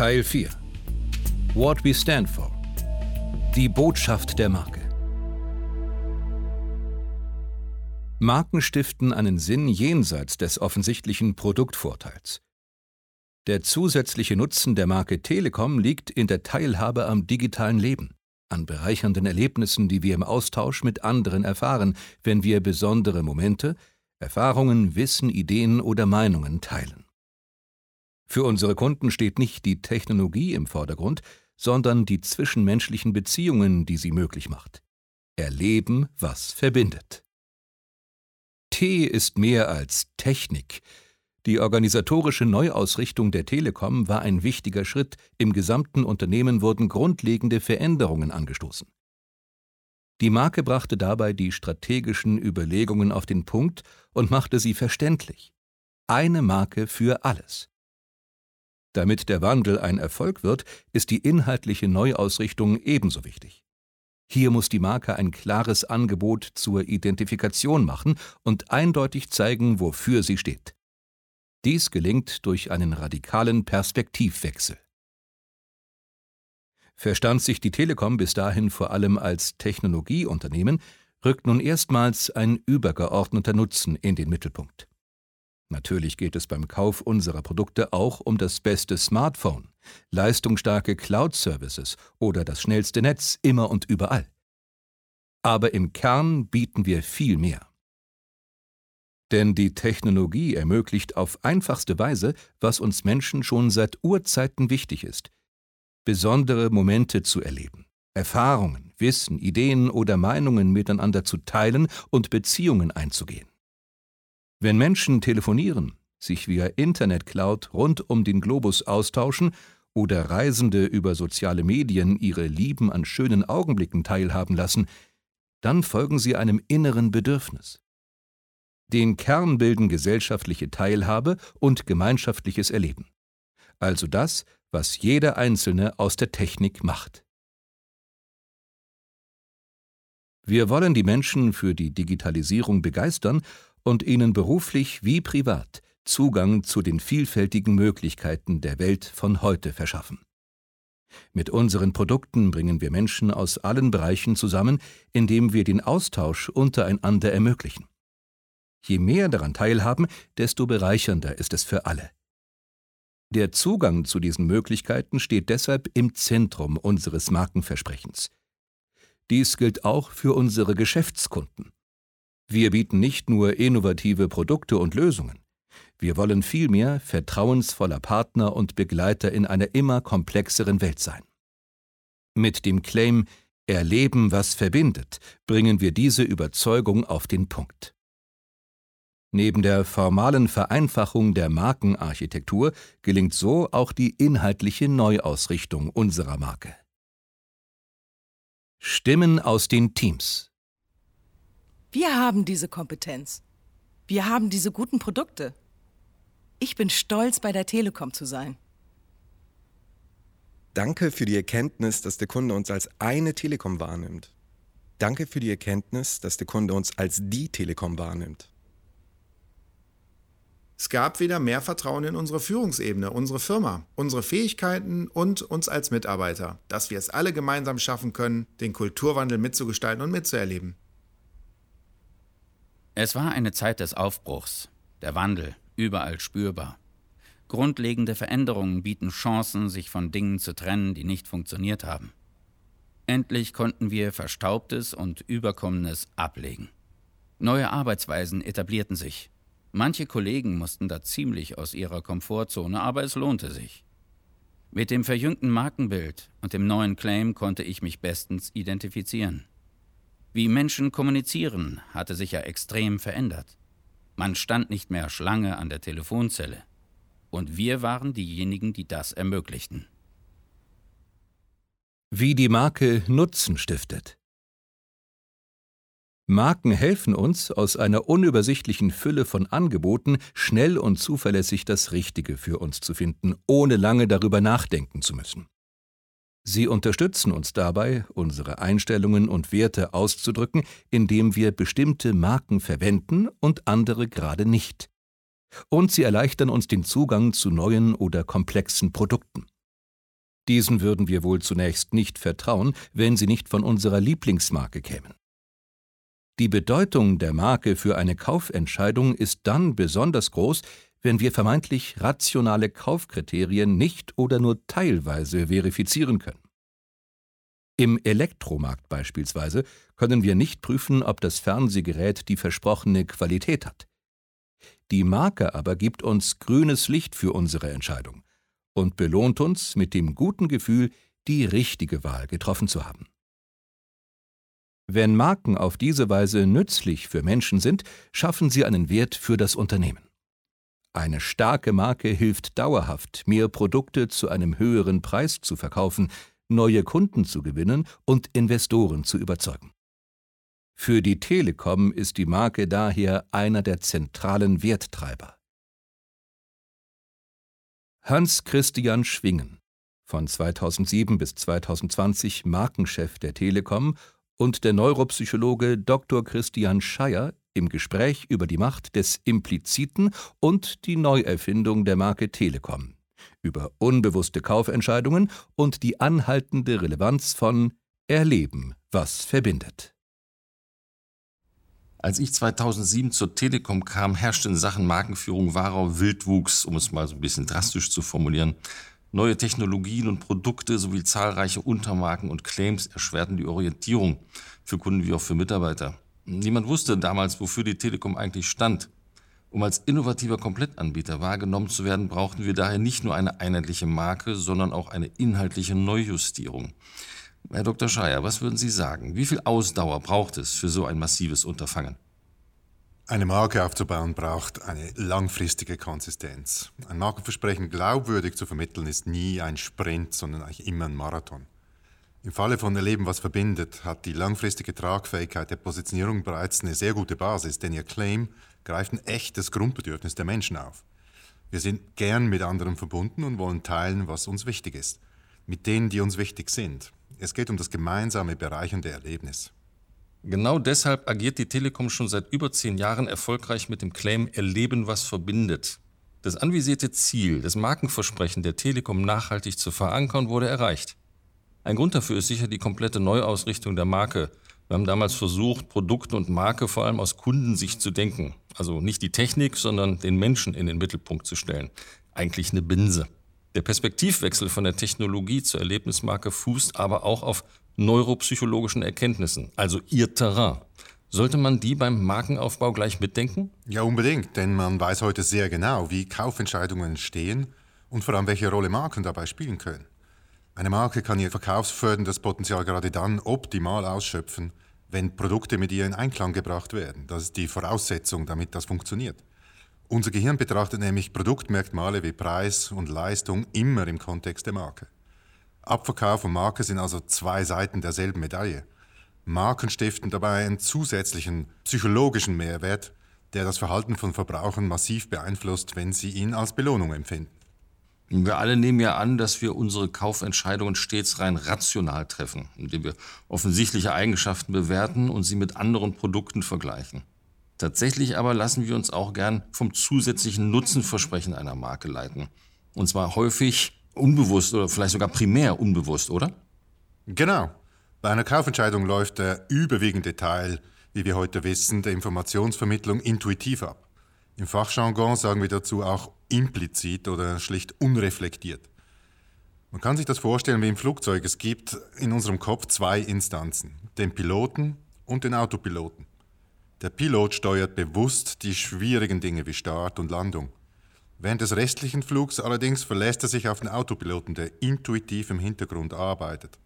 Teil 4 What we stand for Die Botschaft der Marke Marken stiften einen Sinn jenseits des offensichtlichen Produktvorteils. Der zusätzliche Nutzen der Marke Telekom liegt in der Teilhabe am digitalen Leben, an bereichernden Erlebnissen, die wir im Austausch mit anderen erfahren, wenn wir besondere Momente, Erfahrungen, Wissen, Ideen oder Meinungen teilen. Für unsere Kunden steht nicht die Technologie im Vordergrund, sondern die zwischenmenschlichen Beziehungen, die sie möglich macht. Erleben, was verbindet. T ist mehr als Technik. Die organisatorische Neuausrichtung der Telekom war ein wichtiger Schritt, im gesamten Unternehmen wurden grundlegende Veränderungen angestoßen. Die Marke brachte dabei die strategischen Überlegungen auf den Punkt und machte sie verständlich. Eine Marke für alles. Damit der Wandel ein Erfolg wird, ist die inhaltliche Neuausrichtung ebenso wichtig. Hier muss die Marke ein klares Angebot zur Identifikation machen und eindeutig zeigen, wofür sie steht. Dies gelingt durch einen radikalen Perspektivwechsel. Verstand sich die Telekom bis dahin vor allem als Technologieunternehmen, rückt nun erstmals ein übergeordneter Nutzen in den Mittelpunkt. Natürlich geht es beim Kauf unserer Produkte auch um das beste Smartphone, leistungsstarke Cloud-Services oder das schnellste Netz immer und überall. Aber im Kern bieten wir viel mehr. Denn die Technologie ermöglicht auf einfachste Weise, was uns Menschen schon seit Urzeiten wichtig ist, besondere Momente zu erleben, Erfahrungen, Wissen, Ideen oder Meinungen miteinander zu teilen und Beziehungen einzugehen. Wenn Menschen telefonieren, sich via Internet-Cloud rund um den Globus austauschen oder Reisende über soziale Medien ihre Lieben an schönen Augenblicken teilhaben lassen, dann folgen sie einem inneren Bedürfnis. Den Kern bilden gesellschaftliche Teilhabe und gemeinschaftliches Erleben. Also das, was jeder Einzelne aus der Technik macht. Wir wollen die Menschen für die Digitalisierung begeistern und ihnen beruflich wie privat Zugang zu den vielfältigen Möglichkeiten der Welt von heute verschaffen. Mit unseren Produkten bringen wir Menschen aus allen Bereichen zusammen, indem wir den Austausch untereinander ermöglichen. Je mehr daran teilhaben, desto bereichernder ist es für alle. Der Zugang zu diesen Möglichkeiten steht deshalb im Zentrum unseres Markenversprechens. Dies gilt auch für unsere Geschäftskunden. Wir bieten nicht nur innovative Produkte und Lösungen. Wir wollen vielmehr vertrauensvoller Partner und Begleiter in einer immer komplexeren Welt sein. Mit dem Claim Erleben, was verbindet, bringen wir diese Überzeugung auf den Punkt. Neben der formalen Vereinfachung der Markenarchitektur gelingt so auch die inhaltliche Neuausrichtung unserer Marke. Stimmen aus den Teams Wir haben diese Kompetenz. Wir haben diese guten Produkte. Ich bin stolz, bei der Telekom zu sein. Danke für die Erkenntnis, dass der Kunde uns als eine Telekom wahrnimmt. Danke für die Erkenntnis, dass der Kunde uns als die Telekom wahrnimmt. Es gab wieder mehr Vertrauen in unsere Führungsebene, unsere Firma, unsere Fähigkeiten und uns als Mitarbeiter, dass wir es alle gemeinsam schaffen können, den Kulturwandel mitzugestalten und mitzuerleben. Es war eine Zeit des Aufbruchs, der Wandel, überall spürbar. Grundlegende Veränderungen bieten Chancen, sich von Dingen zu trennen, die nicht funktioniert haben. Endlich konnten wir Verstaubtes und Überkommenes ablegen. Neue Arbeitsweisen etablierten sich, Manche Kollegen mussten da ziemlich aus ihrer Komfortzone, aber es lohnte sich. Mit dem verjüngten Markenbild und dem neuen Claim konnte ich mich bestens identifizieren. Wie Menschen kommunizieren, hatte sich ja extrem verändert. Man stand nicht mehr Schlange an der Telefonzelle. Und wir waren diejenigen, die das ermöglichten. Wie die Marke Nutzen stiftet. Marken helfen uns, aus einer unübersichtlichen Fülle von Angeboten schnell und zuverlässig das Richtige für uns zu finden, ohne lange darüber nachdenken zu müssen. Sie unterstützen uns dabei, unsere Einstellungen und Werte auszudrücken, indem wir bestimmte Marken verwenden und andere gerade nicht. Und sie erleichtern uns den Zugang zu neuen oder komplexen Produkten. Diesen würden wir wohl zunächst nicht vertrauen, wenn sie nicht von unserer Lieblingsmarke kämen. Die Bedeutung der Marke für eine Kaufentscheidung ist dann besonders groß, wenn wir vermeintlich rationale Kaufkriterien nicht oder nur teilweise verifizieren können. Im Elektromarkt beispielsweise können wir nicht prüfen, ob das Fernsehgerät die versprochene Qualität hat. Die Marke aber gibt uns grünes Licht für unsere Entscheidung und belohnt uns mit dem guten Gefühl, die richtige Wahl getroffen zu haben. Wenn Marken auf diese Weise nützlich für Menschen sind, schaffen sie einen Wert für das Unternehmen. Eine starke Marke hilft dauerhaft, mehr Produkte zu einem höheren Preis zu verkaufen, neue Kunden zu gewinnen und Investoren zu überzeugen. Für die Telekom ist die Marke daher einer der zentralen Werttreiber. Hans Christian Schwingen, von 2007 bis 2020 Markenchef der Telekom, und der Neuropsychologe Dr. Christian Scheier im Gespräch über die Macht des Impliziten und die Neuerfindung der Marke Telekom, über unbewusste Kaufentscheidungen und die anhaltende Relevanz von Erleben, was verbindet. Als ich 2007 zur Telekom kam, herrschte in Sachen Markenführung wahrer Wildwuchs, um es mal so ein bisschen drastisch zu formulieren. Neue Technologien und Produkte sowie zahlreiche Untermarken und Claims erschwerten die Orientierung für Kunden wie auch für Mitarbeiter. Niemand wusste damals, wofür die Telekom eigentlich stand. Um als innovativer Komplettanbieter wahrgenommen zu werden, brauchten wir daher nicht nur eine einheitliche Marke, sondern auch eine inhaltliche Neujustierung. Herr Dr. Schreier, was würden Sie sagen? Wie viel Ausdauer braucht es für so ein massives Unterfangen? Eine Marke aufzubauen braucht eine langfristige Konsistenz. Ein Markenversprechen glaubwürdig zu vermitteln ist nie ein Sprint, sondern eigentlich immer ein Marathon. Im Falle von Erleben, was verbindet, hat die langfristige Tragfähigkeit der Positionierung bereits eine sehr gute Basis, denn ihr Claim greift ein echtes Grundbedürfnis der Menschen auf. Wir sind gern mit anderen verbunden und wollen teilen, was uns wichtig ist. Mit denen, die uns wichtig sind. Es geht um das gemeinsame bereichernde Erlebnis. Genau deshalb agiert die Telekom schon seit über zehn Jahren erfolgreich mit dem Claim Erleben, was verbindet. Das anvisierte Ziel, das Markenversprechen der Telekom nachhaltig zu verankern, wurde erreicht. Ein Grund dafür ist sicher die komplette Neuausrichtung der Marke. Wir haben damals versucht, Produkte und Marke vor allem aus Kundensicht zu denken. Also nicht die Technik, sondern den Menschen in den Mittelpunkt zu stellen. Eigentlich eine Binse. Der Perspektivwechsel von der Technologie zur Erlebnismarke fußt aber auch auf neuropsychologischen Erkenntnissen, also ihr Terrain. Sollte man die beim Markenaufbau gleich mitdenken? Ja, unbedingt, denn man weiß heute sehr genau, wie Kaufentscheidungen entstehen und vor allem welche Rolle Marken dabei spielen können. Eine Marke kann ihr verkaufsförderndes Potenzial gerade dann optimal ausschöpfen, wenn Produkte mit ihr in Einklang gebracht werden. Das ist die Voraussetzung, damit das funktioniert. Unser Gehirn betrachtet nämlich Produktmerkmale wie Preis und Leistung immer im Kontext der Marke. Abverkauf und Marke sind also zwei Seiten derselben Medaille. Marken stiften dabei einen zusätzlichen psychologischen Mehrwert, der das Verhalten von Verbrauchern massiv beeinflusst, wenn sie ihn als Belohnung empfinden. Wir alle nehmen ja an, dass wir unsere Kaufentscheidungen stets rein rational treffen, indem wir offensichtliche Eigenschaften bewerten und sie mit anderen Produkten vergleichen. Tatsächlich aber lassen wir uns auch gern vom zusätzlichen Nutzenversprechen einer Marke leiten. Und zwar häufig unbewusst oder vielleicht sogar primär unbewusst, oder? Genau. Bei einer Kaufentscheidung läuft der überwiegende Teil, wie wir heute wissen, der Informationsvermittlung intuitiv ab. Im Fachjargon sagen wir dazu auch implizit oder schlicht unreflektiert. Man kann sich das vorstellen wie im Flugzeug. Es gibt in unserem Kopf zwei Instanzen, den Piloten und den Autopiloten. Der Pilot steuert bewusst die schwierigen Dinge wie Start und Landung. Während des restlichen Flugs allerdings verlässt er sich auf den Autopiloten, der intuitiv im Hintergrund arbeitet.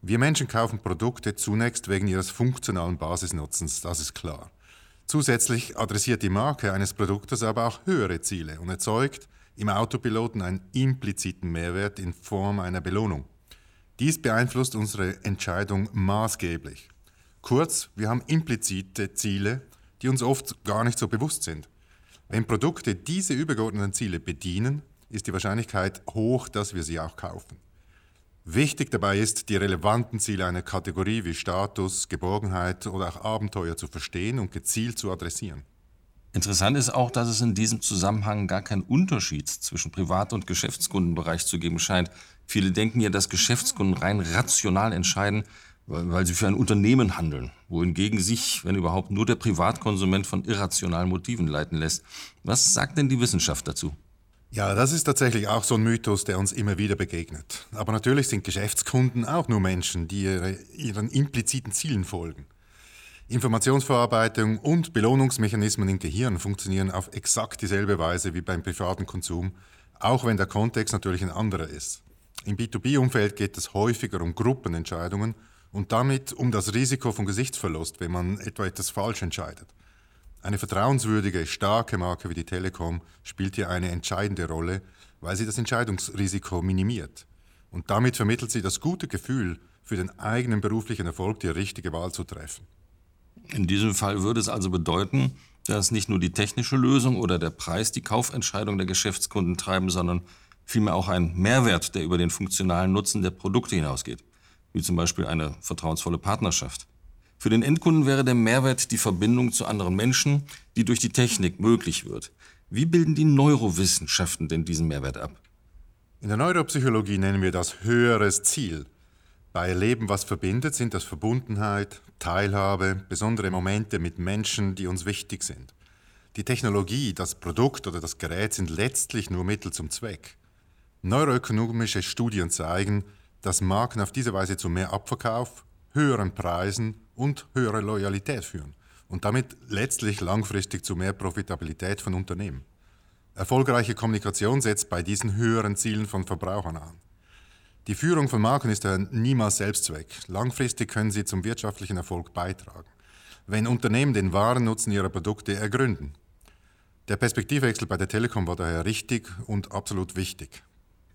Wir Menschen kaufen Produkte zunächst wegen ihres funktionalen Basisnutzens, das ist klar. Zusätzlich adressiert die Marke eines Produktes aber auch höhere Ziele und erzeugt im Autopiloten einen impliziten Mehrwert in Form einer Belohnung. Dies beeinflusst unsere Entscheidung maßgeblich. Kurz, wir haben implizite Ziele, die uns oft gar nicht so bewusst sind. Wenn Produkte diese übergeordneten Ziele bedienen, ist die Wahrscheinlichkeit hoch, dass wir sie auch kaufen. Wichtig dabei ist, die relevanten Ziele einer Kategorie wie Status, Geborgenheit oder auch Abenteuer zu verstehen und gezielt zu adressieren. Interessant ist auch, dass es in diesem Zusammenhang gar keinen Unterschied zwischen Privat- und Geschäftskundenbereich zu geben scheint. Viele denken ja, dass Geschäftskunden rein rational entscheiden, weil sie für ein Unternehmen handeln, wohingegen sich, wenn überhaupt, nur der Privatkonsument von irrationalen Motiven leiten lässt. Was sagt denn die Wissenschaft dazu? Ja, das ist tatsächlich auch so ein Mythos, der uns immer wieder begegnet. Aber natürlich sind Geschäftskunden auch nur Menschen, die ihre, ihren impliziten Zielen folgen. Informationsverarbeitung und Belohnungsmechanismen im Gehirn funktionieren auf exakt dieselbe Weise wie beim privaten Konsum, auch wenn der Kontext natürlich ein anderer ist. Im B2B-Umfeld geht es häufiger um Gruppenentscheidungen und damit um das Risiko von Gesichtsverlust, wenn man etwa etwas falsch entscheidet. Eine vertrauenswürdige, starke Marke wie die Telekom spielt hier eine entscheidende Rolle, weil sie das Entscheidungsrisiko minimiert. Und damit vermittelt sie das gute Gefühl, für den eigenen beruflichen Erfolg die richtige Wahl zu treffen. In diesem Fall würde es also bedeuten, dass nicht nur die technische Lösung oder der Preis die Kaufentscheidung der Geschäftskunden treiben, sondern vielmehr auch ein Mehrwert, der über den funktionalen Nutzen der Produkte hinausgeht, wie zum Beispiel eine vertrauensvolle Partnerschaft. Für den Endkunden wäre der Mehrwert die Verbindung zu anderen Menschen, die durch die Technik möglich wird. Wie bilden die Neurowissenschaften denn diesen Mehrwert ab? In der Neuropsychologie nennen wir das höheres Ziel. Bei Leben, was verbindet, sind das Verbundenheit, Teilhabe, besondere Momente mit Menschen, die uns wichtig sind. Die Technologie, das Produkt oder das Gerät sind letztlich nur Mittel zum Zweck. Neuroökonomische Studien zeigen, dass Marken auf diese Weise zu mehr Abverkauf, höheren Preisen und höhere Loyalität führen und damit letztlich langfristig zu mehr Profitabilität von Unternehmen. Erfolgreiche Kommunikation setzt bei diesen höheren Zielen von Verbrauchern an. Die Führung von Marken ist ja niemals Selbstzweck. Langfristig können sie zum wirtschaftlichen Erfolg beitragen, wenn Unternehmen den wahren Nutzen ihrer Produkte ergründen. Der Perspektivwechsel bei der Telekom war daher richtig und absolut wichtig.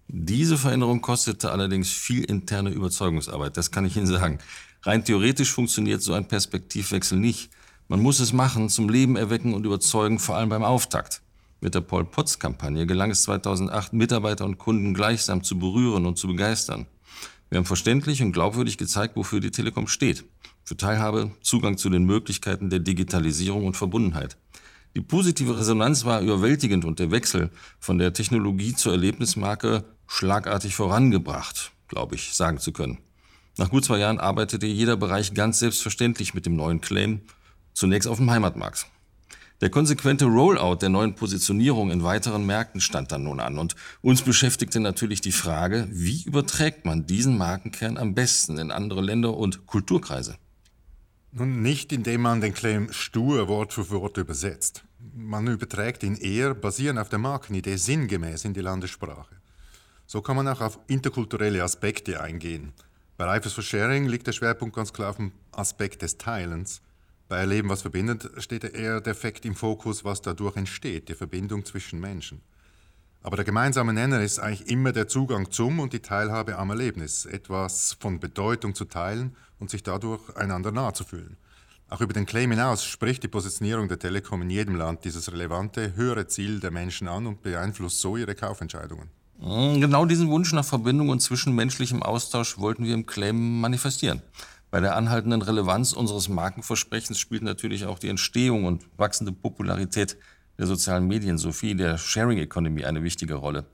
Diese Veränderung kostete allerdings viel interne Überzeugungsarbeit, das kann ich Ihnen sagen. Rein theoretisch funktioniert so ein Perspektivwechsel nicht. Man muss es machen, zum Leben erwecken und überzeugen, vor allem beim Auftakt. Mit der Paul Potts Kampagne gelang es 2008, Mitarbeiter und Kunden gleichsam zu berühren und zu begeistern. Wir haben verständlich und glaubwürdig gezeigt, wofür die Telekom steht. Für Teilhabe, Zugang zu den Möglichkeiten der Digitalisierung und Verbundenheit. Die positive Resonanz war überwältigend und der Wechsel von der Technologie zur Erlebnismarke schlagartig vorangebracht, glaube ich, sagen zu können. Nach gut zwei Jahren arbeitete jeder Bereich ganz selbstverständlich mit dem neuen Claim, zunächst auf dem Heimatmarkt. Der konsequente Rollout der neuen Positionierung in weiteren Märkten stand dann nun an und uns beschäftigte natürlich die Frage, wie überträgt man diesen Markenkern am besten in andere Länder und Kulturkreise? Nun nicht, indem man den Claim stur Wort für Wort übersetzt. Man überträgt ihn eher basierend auf der Markenidee sinngemäß in die Landessprache. So kann man auch auf interkulturelle Aspekte eingehen – bei Life for Sharing liegt der Schwerpunkt ganz klar auf dem Aspekt des Teilens. Bei Erleben, was verbindet, steht eher der Effekt im Fokus, was dadurch entsteht, die Verbindung zwischen Menschen. Aber der gemeinsame Nenner ist eigentlich immer der Zugang zum und die Teilhabe am Erlebnis, etwas von Bedeutung zu teilen und sich dadurch einander nahe zu fühlen. Auch über den Claim hinaus spricht die Positionierung der Telekom in jedem Land dieses relevante, höhere Ziel der Menschen an und beeinflusst so ihre Kaufentscheidungen. Hm, genau diesen Wunsch nach Verbindung und zwischenmenschlichem Austausch wollten wir im Claim manifestieren. Bei der anhaltenden Relevanz unseres Markenversprechens spielt natürlich auch die Entstehung und wachsende Popularität der sozialen Medien sowie der Sharing Economy eine wichtige Rolle.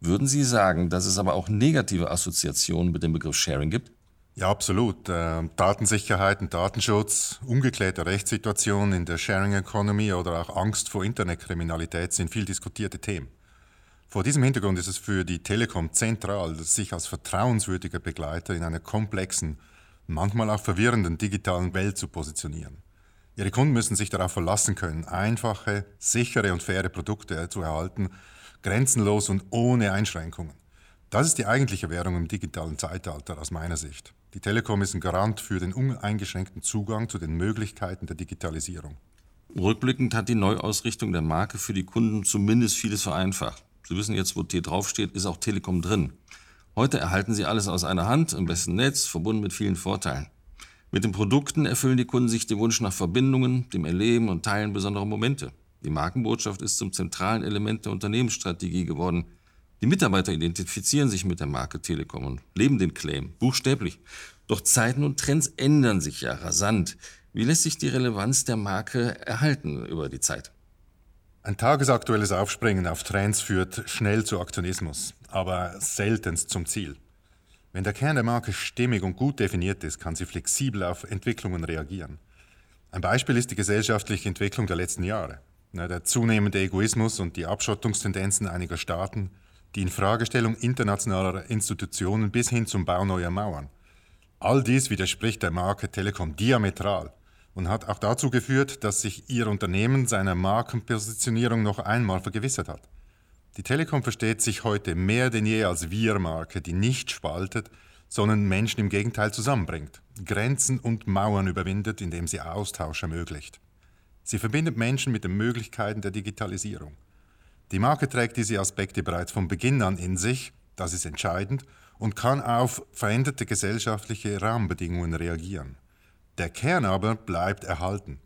Würden Sie sagen, dass es aber auch negative Assoziationen mit dem Begriff Sharing gibt? Ja, absolut. Äh, Datensicherheit und Datenschutz, ungeklärte Rechtssituationen in der Sharing Economy oder auch Angst vor Internetkriminalität sind viel diskutierte Themen. Vor diesem Hintergrund ist es für die Telekom zentral, sich als vertrauenswürdiger Begleiter in einer komplexen, manchmal auch verwirrenden digitalen Welt zu positionieren. Ihre Kunden müssen sich darauf verlassen können, einfache, sichere und faire Produkte zu erhalten, grenzenlos und ohne Einschränkungen. Das ist die eigentliche Währung im digitalen Zeitalter aus meiner Sicht. Die Telekom ist ein Garant für den uneingeschränkten Zugang zu den Möglichkeiten der Digitalisierung. Rückblickend hat die Neuausrichtung der Marke für die Kunden zumindest vieles vereinfacht. Sie wissen jetzt, wo T draufsteht, ist auch Telekom drin. Heute erhalten Sie alles aus einer Hand, im besten Netz, verbunden mit vielen Vorteilen. Mit den Produkten erfüllen die Kunden sich den Wunsch nach Verbindungen, dem Erleben und Teilen besonderer Momente. Die Markenbotschaft ist zum zentralen Element der Unternehmensstrategie geworden. Die Mitarbeiter identifizieren sich mit der Marke Telekom und leben den Claim, buchstäblich. Doch Zeiten und Trends ändern sich ja rasant. Wie lässt sich die Relevanz der Marke erhalten über die Zeit? Ein tagesaktuelles Aufspringen auf Trends führt schnell zu Aktionismus, aber seltenst zum Ziel. Wenn der Kern der Marke stimmig und gut definiert ist, kann sie flexibel auf Entwicklungen reagieren. Ein Beispiel ist die gesellschaftliche Entwicklung der letzten Jahre. Der zunehmende Egoismus und die Abschottungstendenzen einiger Staaten, die Infragestellung internationaler Institutionen bis hin zum Bau neuer Mauern. All dies widerspricht der Marke Telekom diametral und hat auch dazu geführt, dass sich ihr Unternehmen seiner Markenpositionierung noch einmal vergewissert hat. Die Telekom versteht sich heute mehr denn je als Wir-Marke, die nicht spaltet, sondern Menschen im Gegenteil zusammenbringt, Grenzen und Mauern überwindet, indem sie Austausch ermöglicht. Sie verbindet Menschen mit den Möglichkeiten der Digitalisierung. Die Marke trägt diese Aspekte bereits von Beginn an in sich, das ist entscheidend, und kann auf veränderte gesellschaftliche Rahmenbedingungen reagieren. Der Kern aber bleibt erhalten.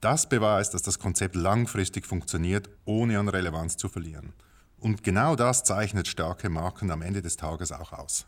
Das beweist, dass das Konzept langfristig funktioniert, ohne an Relevanz zu verlieren. Und genau das zeichnet starke Marken am Ende des Tages auch aus.